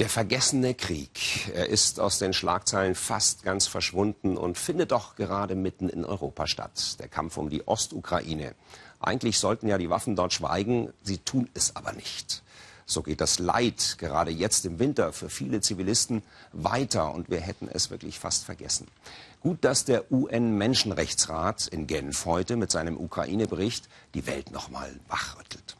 Der vergessene Krieg. Er ist aus den Schlagzeilen fast ganz verschwunden und findet doch gerade mitten in Europa statt. Der Kampf um die Ostukraine. Eigentlich sollten ja die Waffen dort schweigen, sie tun es aber nicht. So geht das Leid gerade jetzt im Winter für viele Zivilisten weiter und wir hätten es wirklich fast vergessen. Gut, dass der UN-Menschenrechtsrat in Genf heute mit seinem Ukraine-Bericht die Welt nochmal wachrüttelt.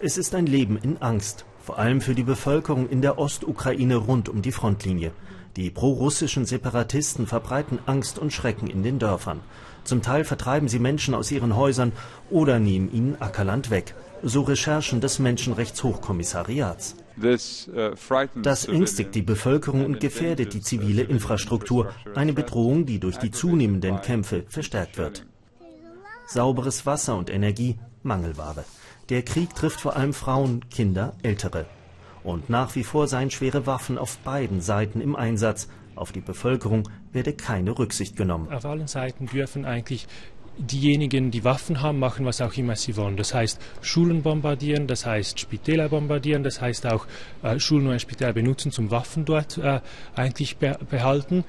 Es ist ein Leben in Angst vor allem für die Bevölkerung in der Ostukraine rund um die Frontlinie. Die prorussischen Separatisten verbreiten Angst und Schrecken in den Dörfern. Zum Teil vertreiben sie Menschen aus ihren Häusern oder nehmen ihnen Ackerland weg. So Recherchen des Menschenrechtshochkommissariats. Uh, das ängstigt die Bevölkerung und gefährdet die zivile Infrastruktur, eine Bedrohung, die durch die zunehmenden Kämpfe verstärkt wird. Sauberes Wasser und Energie, Mangelware. Der Krieg trifft vor allem Frauen, Kinder, Ältere. Und nach wie vor seien schwere Waffen auf beiden Seiten im Einsatz. Auf die Bevölkerung werde keine Rücksicht genommen. Auf allen Seiten dürfen eigentlich diejenigen, die Waffen haben, machen, was auch immer sie wollen. Das heißt, Schulen bombardieren, das heißt, Spitäler bombardieren, das heißt auch, äh, Schulen und Spitäler benutzen zum Waffen dort äh, eigentlich be behalten.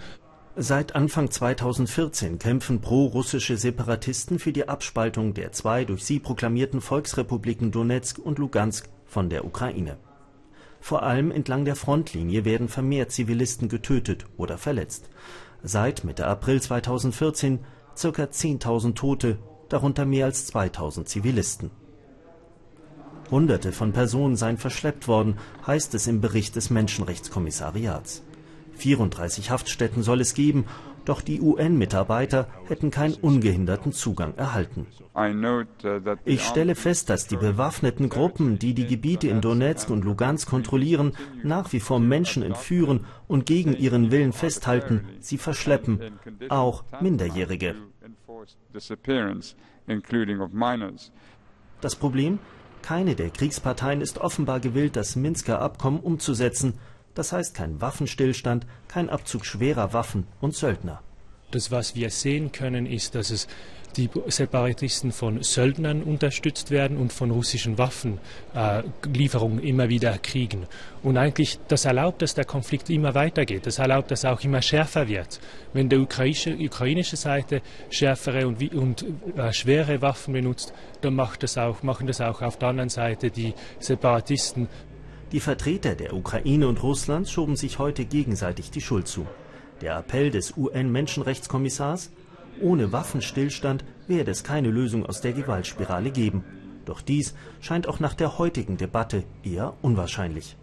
Seit Anfang 2014 kämpfen pro-russische Separatisten für die Abspaltung der zwei durch sie proklamierten Volksrepubliken Donetsk und Lugansk von der Ukraine. Vor allem entlang der Frontlinie werden vermehrt Zivilisten getötet oder verletzt. Seit Mitte April 2014 ca. 10.000 Tote, darunter mehr als 2.000 Zivilisten. Hunderte von Personen seien verschleppt worden, heißt es im Bericht des Menschenrechtskommissariats. 34 Haftstätten soll es geben, doch die UN-Mitarbeiter hätten keinen ungehinderten Zugang erhalten. Ich stelle fest, dass die bewaffneten Gruppen, die die Gebiete in Donetsk und Lugansk kontrollieren, nach wie vor Menschen entführen und gegen ihren Willen festhalten, sie verschleppen, auch Minderjährige. Das Problem? Keine der Kriegsparteien ist offenbar gewillt, das Minsker Abkommen umzusetzen, das heißt kein Waffenstillstand, kein Abzug schwerer Waffen und Söldner. Das, was wir sehen können, ist, dass es die Separatisten von Söldnern unterstützt werden und von russischen Waffenlieferungen äh, immer wieder kriegen. Und eigentlich, das erlaubt, dass der Konflikt immer weitergeht. Das erlaubt, dass er auch immer schärfer wird. Wenn die ukrainische, ukrainische Seite schärfere und, und äh, schwere Waffen benutzt, dann macht das auch, machen das auch auf der anderen Seite die Separatisten die Vertreter der Ukraine und Russlands schoben sich heute gegenseitig die Schuld zu. Der Appell des UN-Menschenrechtskommissars ohne Waffenstillstand werde es keine Lösung aus der Gewaltspirale geben. Doch dies scheint auch nach der heutigen Debatte eher unwahrscheinlich.